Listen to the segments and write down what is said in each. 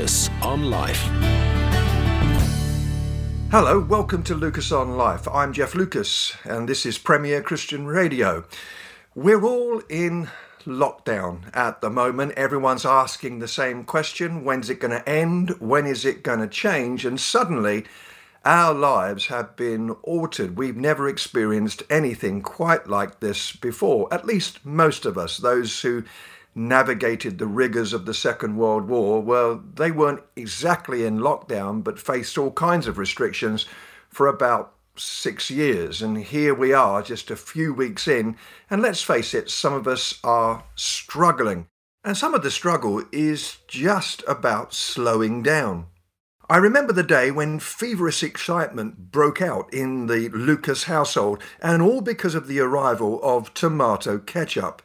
Lucas on Life. Hello, welcome to Lucas on Life. I'm Jeff Lucas, and this is Premier Christian Radio. We're all in lockdown at the moment. Everyone's asking the same question when's it going to end? When is it going to change? And suddenly, our lives have been altered. We've never experienced anything quite like this before, at least most of us, those who navigated the rigors of the Second World War, well, they weren't exactly in lockdown, but faced all kinds of restrictions for about six years. And here we are, just a few weeks in, and let's face it, some of us are struggling. And some of the struggle is just about slowing down. I remember the day when feverish excitement broke out in the Lucas household, and all because of the arrival of tomato ketchup.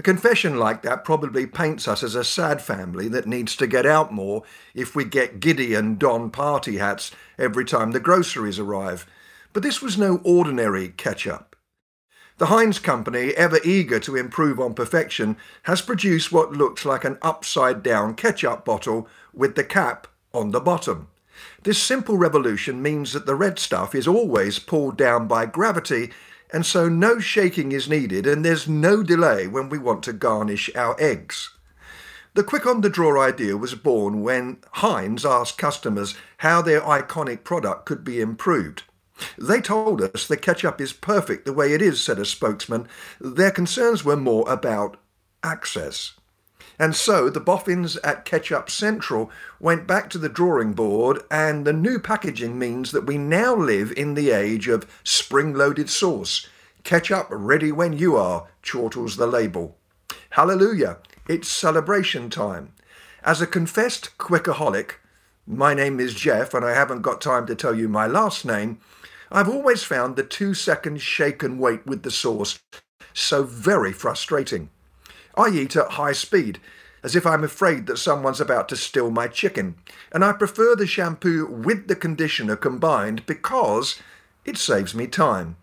A confession like that probably paints us as a sad family that needs to get out more if we get giddy and don party hats every time the groceries arrive. But this was no ordinary ketchup. The Heinz Company, ever eager to improve on perfection, has produced what looks like an upside down ketchup bottle with the cap on the bottom. This simple revolution means that the red stuff is always pulled down by gravity and so no shaking is needed and there's no delay when we want to garnish our eggs. The quick on the draw idea was born when Heinz asked customers how their iconic product could be improved. They told us the ketchup is perfect the way it is, said a spokesman. Their concerns were more about access. And so the boffins at Ketchup Central went back to the drawing board, and the new packaging means that we now live in the age of spring loaded sauce. Ketchup ready when you are, chortles the label. Hallelujah, it's celebration time. As a confessed Quakerholic, my name is Jeff, and I haven't got time to tell you my last name. I've always found the two second shake and wait with the sauce so very frustrating. I eat at high speed, as if I'm afraid that someone's about to steal my chicken, and I prefer the shampoo with the conditioner combined because it saves me time.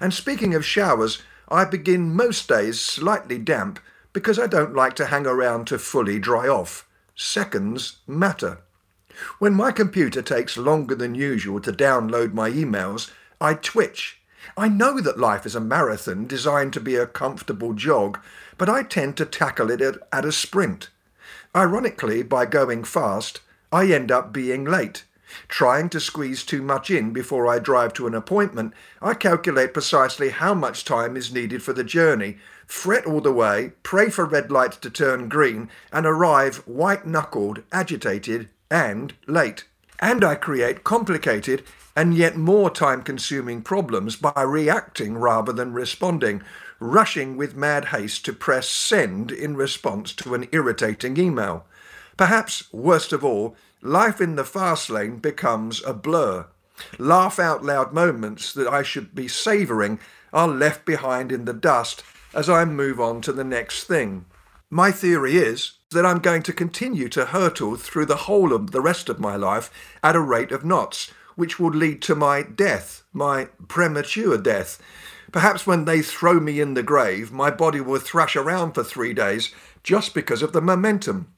And speaking of showers, I begin most days slightly damp because I don't like to hang around to fully dry off. Seconds matter. When my computer takes longer than usual to download my emails, I twitch I know that life is a marathon designed to be a comfortable jog, but I tend to tackle it at, at a sprint. Ironically, by going fast, I end up being late. Trying to squeeze too much in before I drive to an appointment, I calculate precisely how much time is needed for the journey, fret all the way, pray for red lights to turn green, and arrive white knuckled, agitated, and late. And I create complicated and yet more time consuming problems by reacting rather than responding, rushing with mad haste to press send in response to an irritating email. Perhaps, worst of all, life in the fast lane becomes a blur. Laugh out loud moments that I should be savouring are left behind in the dust as I move on to the next thing. My theory is that I'm going to continue to hurtle through the whole of the rest of my life at a rate of knots, which would lead to my death, my premature death. Perhaps when they throw me in the grave, my body will thrash around for three days just because of the momentum.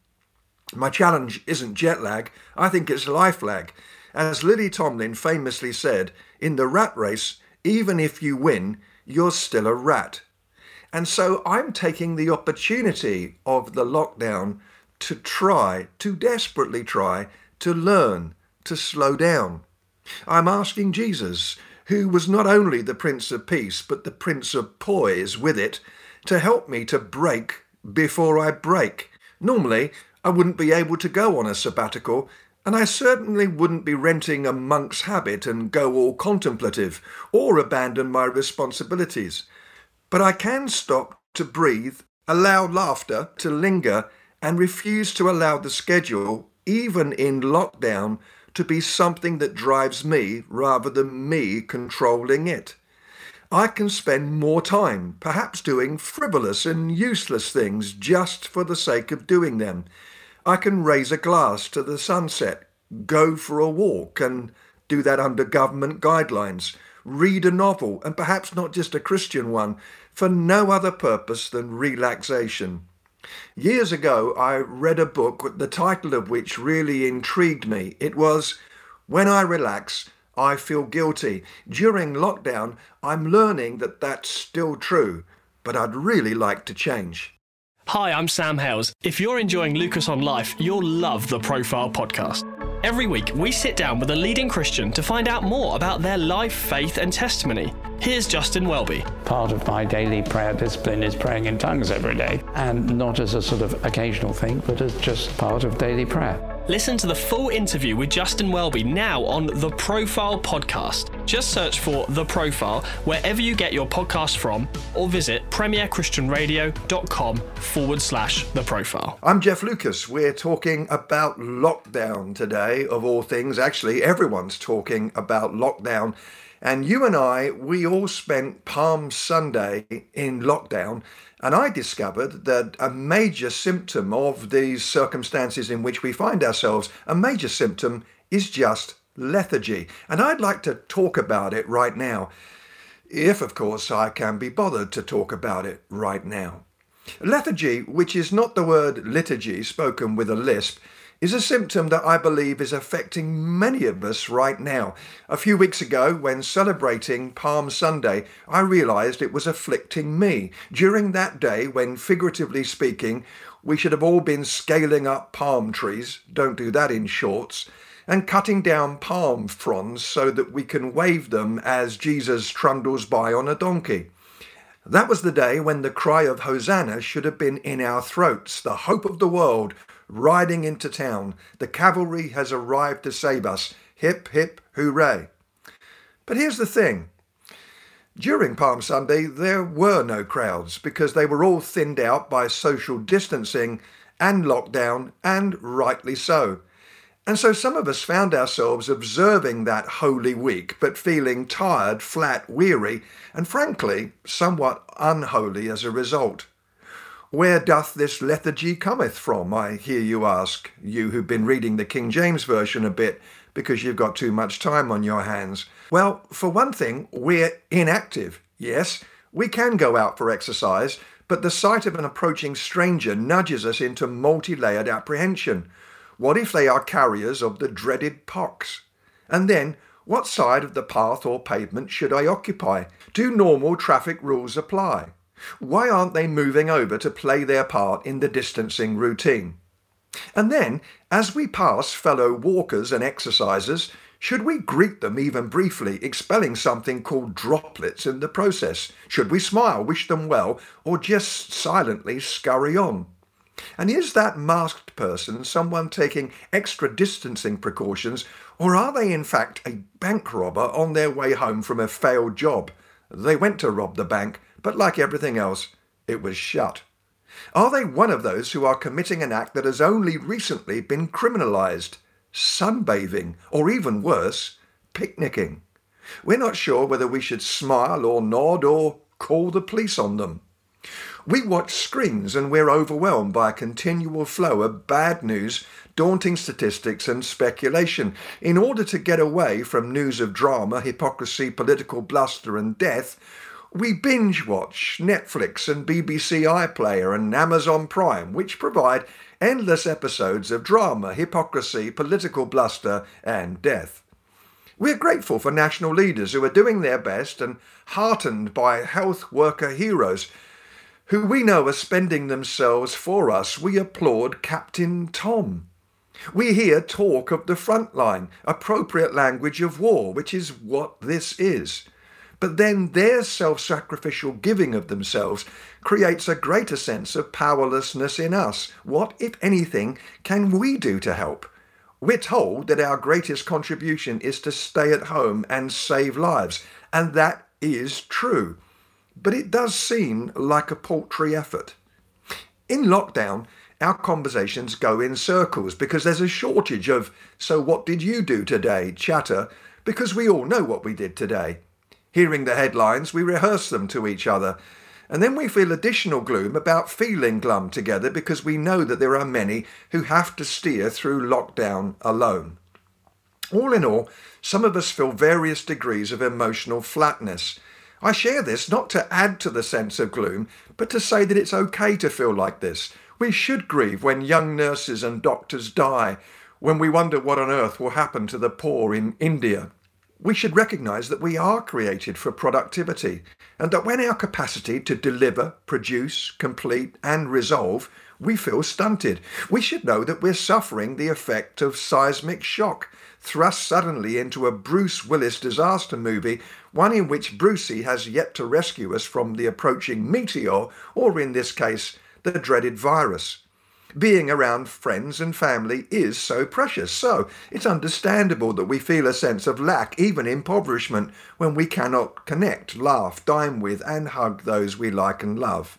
My challenge isn't jet lag, I think it's life lag. As Lily Tomlin famously said, in the rat race, even if you win, you're still a rat. And so I'm taking the opportunity of the lockdown to try, to desperately try, to learn, to slow down. I'm asking Jesus, who was not only the Prince of Peace, but the Prince of Poise with it, to help me to brake before I break. Normally, I wouldn't be able to go on a sabbatical, and I certainly wouldn't be renting a monk's habit and go all contemplative, or abandon my responsibilities. But I can stop to breathe, allow laughter to linger, and refuse to allow the schedule, even in lockdown, to be something that drives me rather than me controlling it. I can spend more time, perhaps doing frivolous and useless things just for the sake of doing them. I can raise a glass to the sunset, go for a walk, and do that under government guidelines, read a novel, and perhaps not just a Christian one, for no other purpose than relaxation. Years ago, I read a book, the title of which really intrigued me. It was When I Relax, I Feel Guilty. During lockdown, I'm learning that that's still true, but I'd really like to change. Hi, I'm Sam Hailes. If you're enjoying Lucas on Life, you'll love the Profile podcast. Every week, we sit down with a leading Christian to find out more about their life, faith, and testimony. Here's Justin Welby. Part of my daily prayer discipline is praying in tongues every day, and not as a sort of occasional thing, but as just part of daily prayer. Listen to the full interview with Justin Welby now on the Profile Podcast. Just search for The Profile wherever you get your podcast from or visit premierchristianradio.com forward slash The Profile. I'm Jeff Lucas. We're talking about lockdown today, of all things. Actually, everyone's talking about lockdown. And you and I, we all spent Palm Sunday in lockdown. And I discovered that a major symptom of these circumstances in which we find ourselves, a major symptom is just lethargy. And I'd like to talk about it right now, if, of course, I can be bothered to talk about it right now. Lethargy, which is not the word liturgy spoken with a lisp, is a symptom that I believe is affecting many of us right now. A few weeks ago, when celebrating Palm Sunday, I realized it was afflicting me. During that day, when figuratively speaking, we should have all been scaling up palm trees, don't do that in shorts, and cutting down palm fronds so that we can wave them as Jesus trundles by on a donkey. That was the day when the cry of Hosanna should have been in our throats, the hope of the world riding into town. The cavalry has arrived to save us. Hip, hip, hooray. But here's the thing. During Palm Sunday, there were no crowds because they were all thinned out by social distancing and lockdown, and rightly so. And so some of us found ourselves observing that holy week, but feeling tired, flat, weary, and frankly, somewhat unholy as a result. Where doth this lethargy cometh from? I hear you ask, you who've been reading the King James Version a bit because you've got too much time on your hands. Well, for one thing, we're inactive. Yes, we can go out for exercise, but the sight of an approaching stranger nudges us into multi layered apprehension. What if they are carriers of the dreaded pox? And then, what side of the path or pavement should I occupy? Do normal traffic rules apply? Why aren't they moving over to play their part in the distancing routine? And then, as we pass fellow walkers and exercisers, should we greet them even briefly, expelling something called droplets in the process? Should we smile, wish them well, or just silently scurry on? And is that masked person someone taking extra distancing precautions, or are they in fact a bank robber on their way home from a failed job? They went to rob the bank, but like everything else, it was shut. Are they one of those who are committing an act that has only recently been criminalised? Sunbathing, or even worse, picnicking. We're not sure whether we should smile or nod or call the police on them. We watch screens and we're overwhelmed by a continual flow of bad news, daunting statistics, and speculation. In order to get away from news of drama, hypocrisy, political bluster, and death, we binge watch Netflix and BBC iPlayer and Amazon Prime, which provide endless episodes of drama, hypocrisy, political bluster, and death. We're grateful for national leaders who are doing their best and heartened by health worker heroes who we know are spending themselves for us. We applaud Captain Tom. We hear talk of the front line, appropriate language of war, which is what this is. But then their self sacrificial giving of themselves creates a greater sense of powerlessness in us. What, if anything, can we do to help? We're told that our greatest contribution is to stay at home and save lives, and that is true. But it does seem like a paltry effort. In lockdown, our conversations go in circles because there's a shortage of, so what did you do today? chatter, because we all know what we did today. Hearing the headlines, we rehearse them to each other, and then we feel additional gloom about feeling glum together because we know that there are many who have to steer through lockdown alone. All in all, some of us feel various degrees of emotional flatness. I share this not to add to the sense of gloom, but to say that it's okay to feel like this. We should grieve when young nurses and doctors die, when we wonder what on earth will happen to the poor in India. We should recognise that we are created for productivity and that when our capacity to deliver, produce, complete, and resolve, we feel stunted. We should know that we're suffering the effect of seismic shock, thrust suddenly into a Bruce Willis disaster movie, one in which Brucey has yet to rescue us from the approaching meteor, or in this case, the dreaded virus. Being around friends and family is so precious, so it's understandable that we feel a sense of lack, even impoverishment, when we cannot connect, laugh, dine with, and hug those we like and love.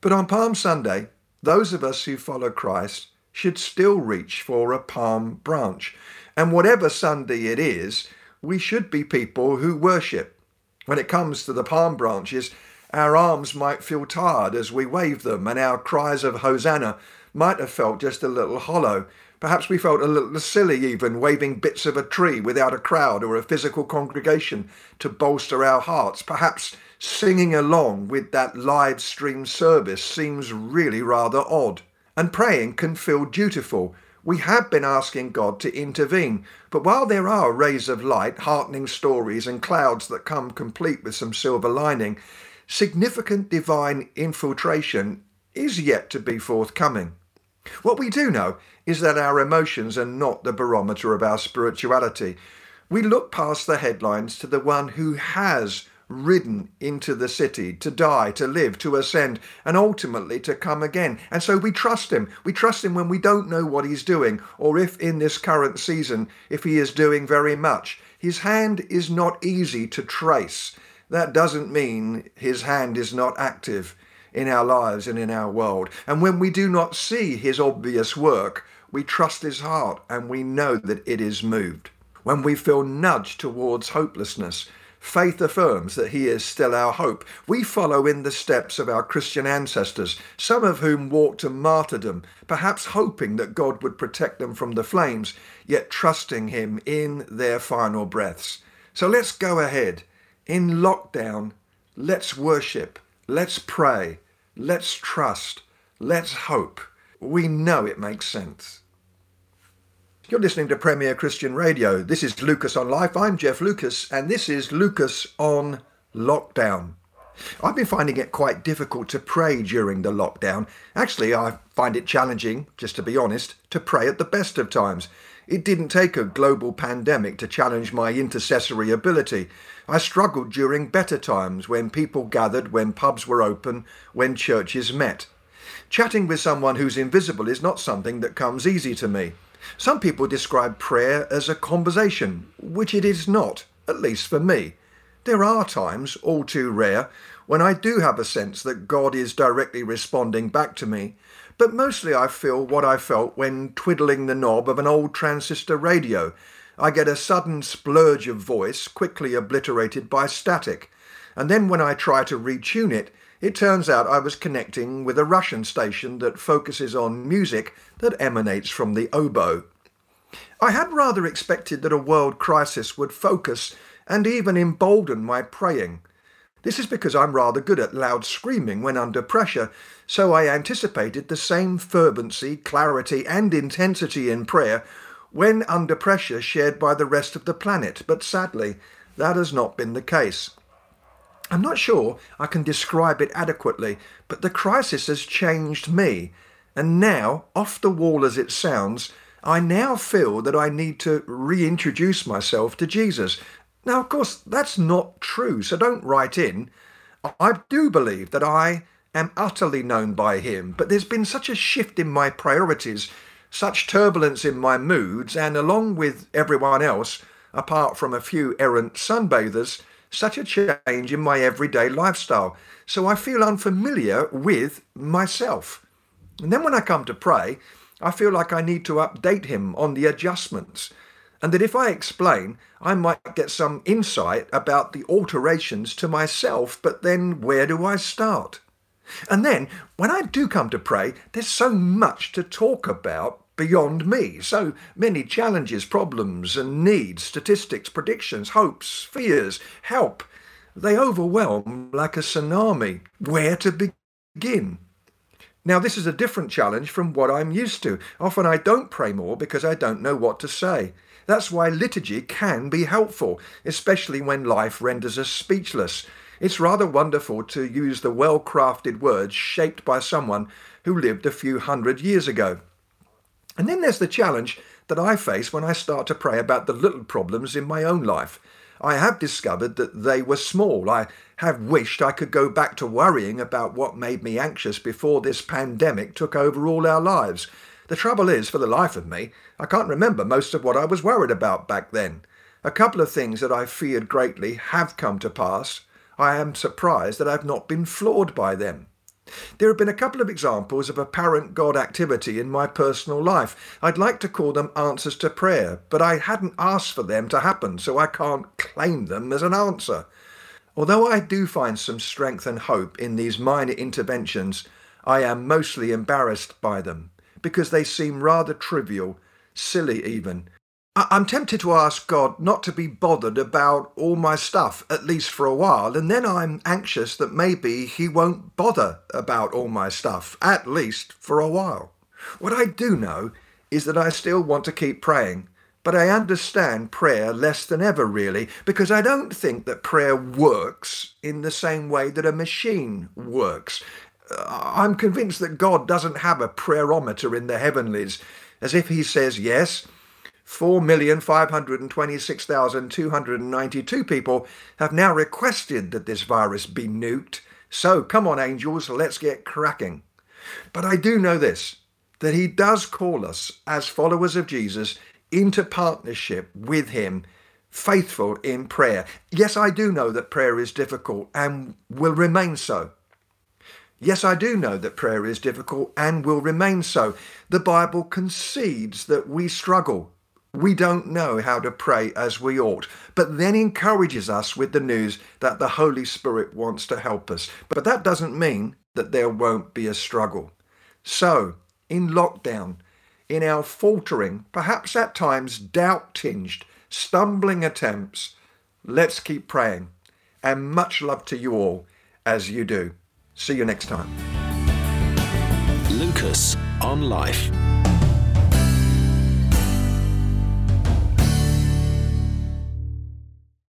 But on Palm Sunday, those of us who follow Christ should still reach for a palm branch. And whatever Sunday it is, we should be people who worship. When it comes to the palm branches, our arms might feel tired as we wave them, and our cries of Hosanna might have felt just a little hollow. Perhaps we felt a little silly even waving bits of a tree without a crowd or a physical congregation to bolster our hearts. Perhaps singing along with that live stream service seems really rather odd. And praying can feel dutiful. We have been asking God to intervene, but while there are rays of light, heartening stories, and clouds that come complete with some silver lining, significant divine infiltration is yet to be forthcoming. What we do know is that our emotions are not the barometer of our spirituality. We look past the headlines to the one who has ridden into the city to die, to live, to ascend, and ultimately to come again. And so we trust him. We trust him when we don't know what he's doing, or if in this current season, if he is doing very much. His hand is not easy to trace that doesn't mean his hand is not active in our lives and in our world. And when we do not see his obvious work, we trust his heart and we know that it is moved. When we feel nudged towards hopelessness, faith affirms that he is still our hope. We follow in the steps of our Christian ancestors, some of whom walked to martyrdom, perhaps hoping that God would protect them from the flames, yet trusting him in their final breaths. So let's go ahead in lockdown, let's worship, let's pray, let's trust, let's hope. We know it makes sense. You're listening to Premier Christian Radio. This is Lucas on Life. I'm Jeff Lucas, and this is Lucas on Lockdown. I've been finding it quite difficult to pray during the lockdown. Actually, I find it challenging, just to be honest, to pray at the best of times. It didn't take a global pandemic to challenge my intercessory ability. I struggled during better times when people gathered, when pubs were open, when churches met. Chatting with someone who's invisible is not something that comes easy to me. Some people describe prayer as a conversation, which it is not, at least for me. There are times, all too rare, when I do have a sense that God is directly responding back to me, but mostly I feel what I felt when twiddling the knob of an old transistor radio I get a sudden splurge of voice quickly obliterated by static, and then when I try to retune it, it turns out I was connecting with a Russian station that focuses on music that emanates from the oboe. I had rather expected that a world crisis would focus and even embolden my praying. This is because I'm rather good at loud screaming when under pressure, so I anticipated the same fervency, clarity, and intensity in prayer when under pressure shared by the rest of the planet, but sadly, that has not been the case. I'm not sure I can describe it adequately, but the crisis has changed me, and now, off the wall as it sounds, I now feel that I need to reintroduce myself to Jesus. Now, of course, that's not true, so don't write in. I do believe that I am utterly known by him, but there's been such a shift in my priorities such turbulence in my moods, and along with everyone else, apart from a few errant sunbathers, such a change in my everyday lifestyle. So I feel unfamiliar with myself. And then when I come to pray, I feel like I need to update him on the adjustments. And that if I explain, I might get some insight about the alterations to myself, but then where do I start? And then, when I do come to pray, there's so much to talk about beyond me. So many challenges, problems, and needs, statistics, predictions, hopes, fears, help. They overwhelm like a tsunami. Where to begin? Now, this is a different challenge from what I'm used to. Often I don't pray more because I don't know what to say. That's why liturgy can be helpful, especially when life renders us speechless. It's rather wonderful to use the well crafted words shaped by someone who lived a few hundred years ago. And then there's the challenge that I face when I start to pray about the little problems in my own life. I have discovered that they were small. I have wished I could go back to worrying about what made me anxious before this pandemic took over all our lives. The trouble is, for the life of me, I can't remember most of what I was worried about back then. A couple of things that I feared greatly have come to pass. I am surprised that I've not been floored by them. There have been a couple of examples of apparent God activity in my personal life. I'd like to call them answers to prayer, but I hadn't asked for them to happen, so I can't claim them as an answer. Although I do find some strength and hope in these minor interventions, I am mostly embarrassed by them because they seem rather trivial, silly even, I'm tempted to ask God not to be bothered about all my stuff, at least for a while, and then I'm anxious that maybe He won't bother about all my stuff, at least for a while. What I do know is that I still want to keep praying, but I understand prayer less than ever, really, because I don't think that prayer works in the same way that a machine works. Uh, I'm convinced that God doesn't have a prayerometer in the heavenlies, as if He says, Yes, 4,526,292 people have now requested that this virus be nuked. So come on, angels, let's get cracking. But I do know this that he does call us as followers of Jesus into partnership with him, faithful in prayer. Yes, I do know that prayer is difficult and will remain so. Yes, I do know that prayer is difficult and will remain so. The Bible concedes that we struggle we don't know how to pray as we ought, but then encourages us with the news that the Holy Spirit wants to help us. But that doesn't mean that there won't be a struggle. So, in lockdown, in our faltering, perhaps at times doubt tinged, stumbling attempts, let's keep praying. And much love to you all as you do. See you next time. Lucas on Life.